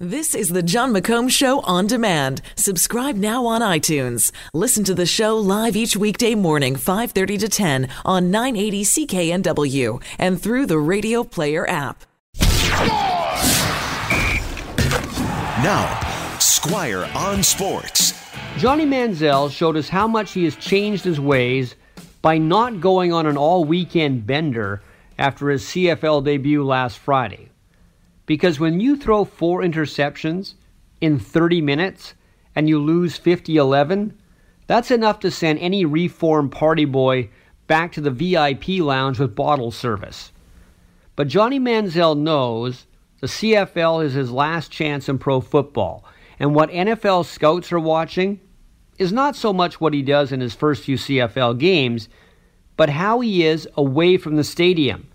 This is the Jon McComb Show on demand. Subscribe now on iTunes. Listen to the show live each weekday morning, 5:30 to 10 on 980 CKNW and through the Radio Player app. Now, Squire on Sports. Johnny Manziel showed us how much he has changed his ways by not going on an all weekend bender after his CFL debut last Friday. Because when you throw four interceptions in 30 minutes and you lose 50 11, that's enough to send any reformed party boy back to the VIP lounge with bottle service. But Johnny Manziel knows the CFL is his last chance in pro football, and what NFL scouts are watching is not so much what he does in his first few CFL games, but how he is away from the stadium.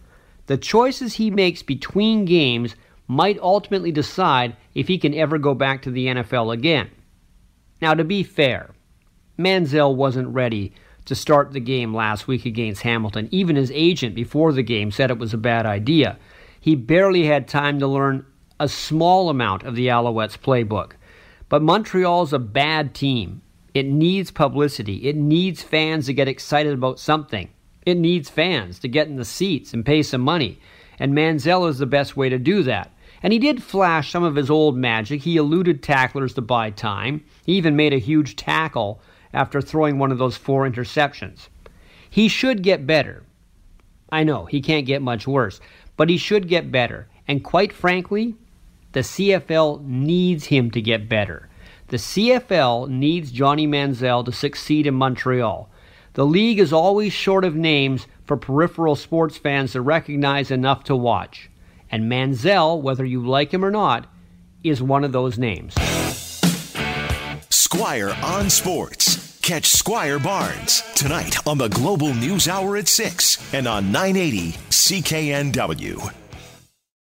The choices he makes between games might ultimately decide if he can ever go back to the NFL again. Now, to be fair, Manziel wasn't ready to start the game last week against Hamilton. Even his agent before the game said it was a bad idea. He barely had time to learn a small amount of the Alouettes playbook. But Montreal's a bad team. It needs publicity. It needs fans to get excited about something. It needs fans to get in the seats and pay some money. And Manziel is the best way to do that. And he did flash some of his old magic. He eluded tacklers to buy time. He even made a huge tackle after throwing one of those four interceptions. He should get better. I know, he can't get much worse, but he should get better. And quite frankly, the CFL needs him to get better. The CFL needs Johnny Manziel to succeed in Montreal. The league is always short of names for peripheral sports fans to recognize enough to watch. And Manziel, whether you like him or not, is one of those names. Squire on Sports. Catch Squire Barnes tonight on the Global News Hour at 6 and on 980 CKNW.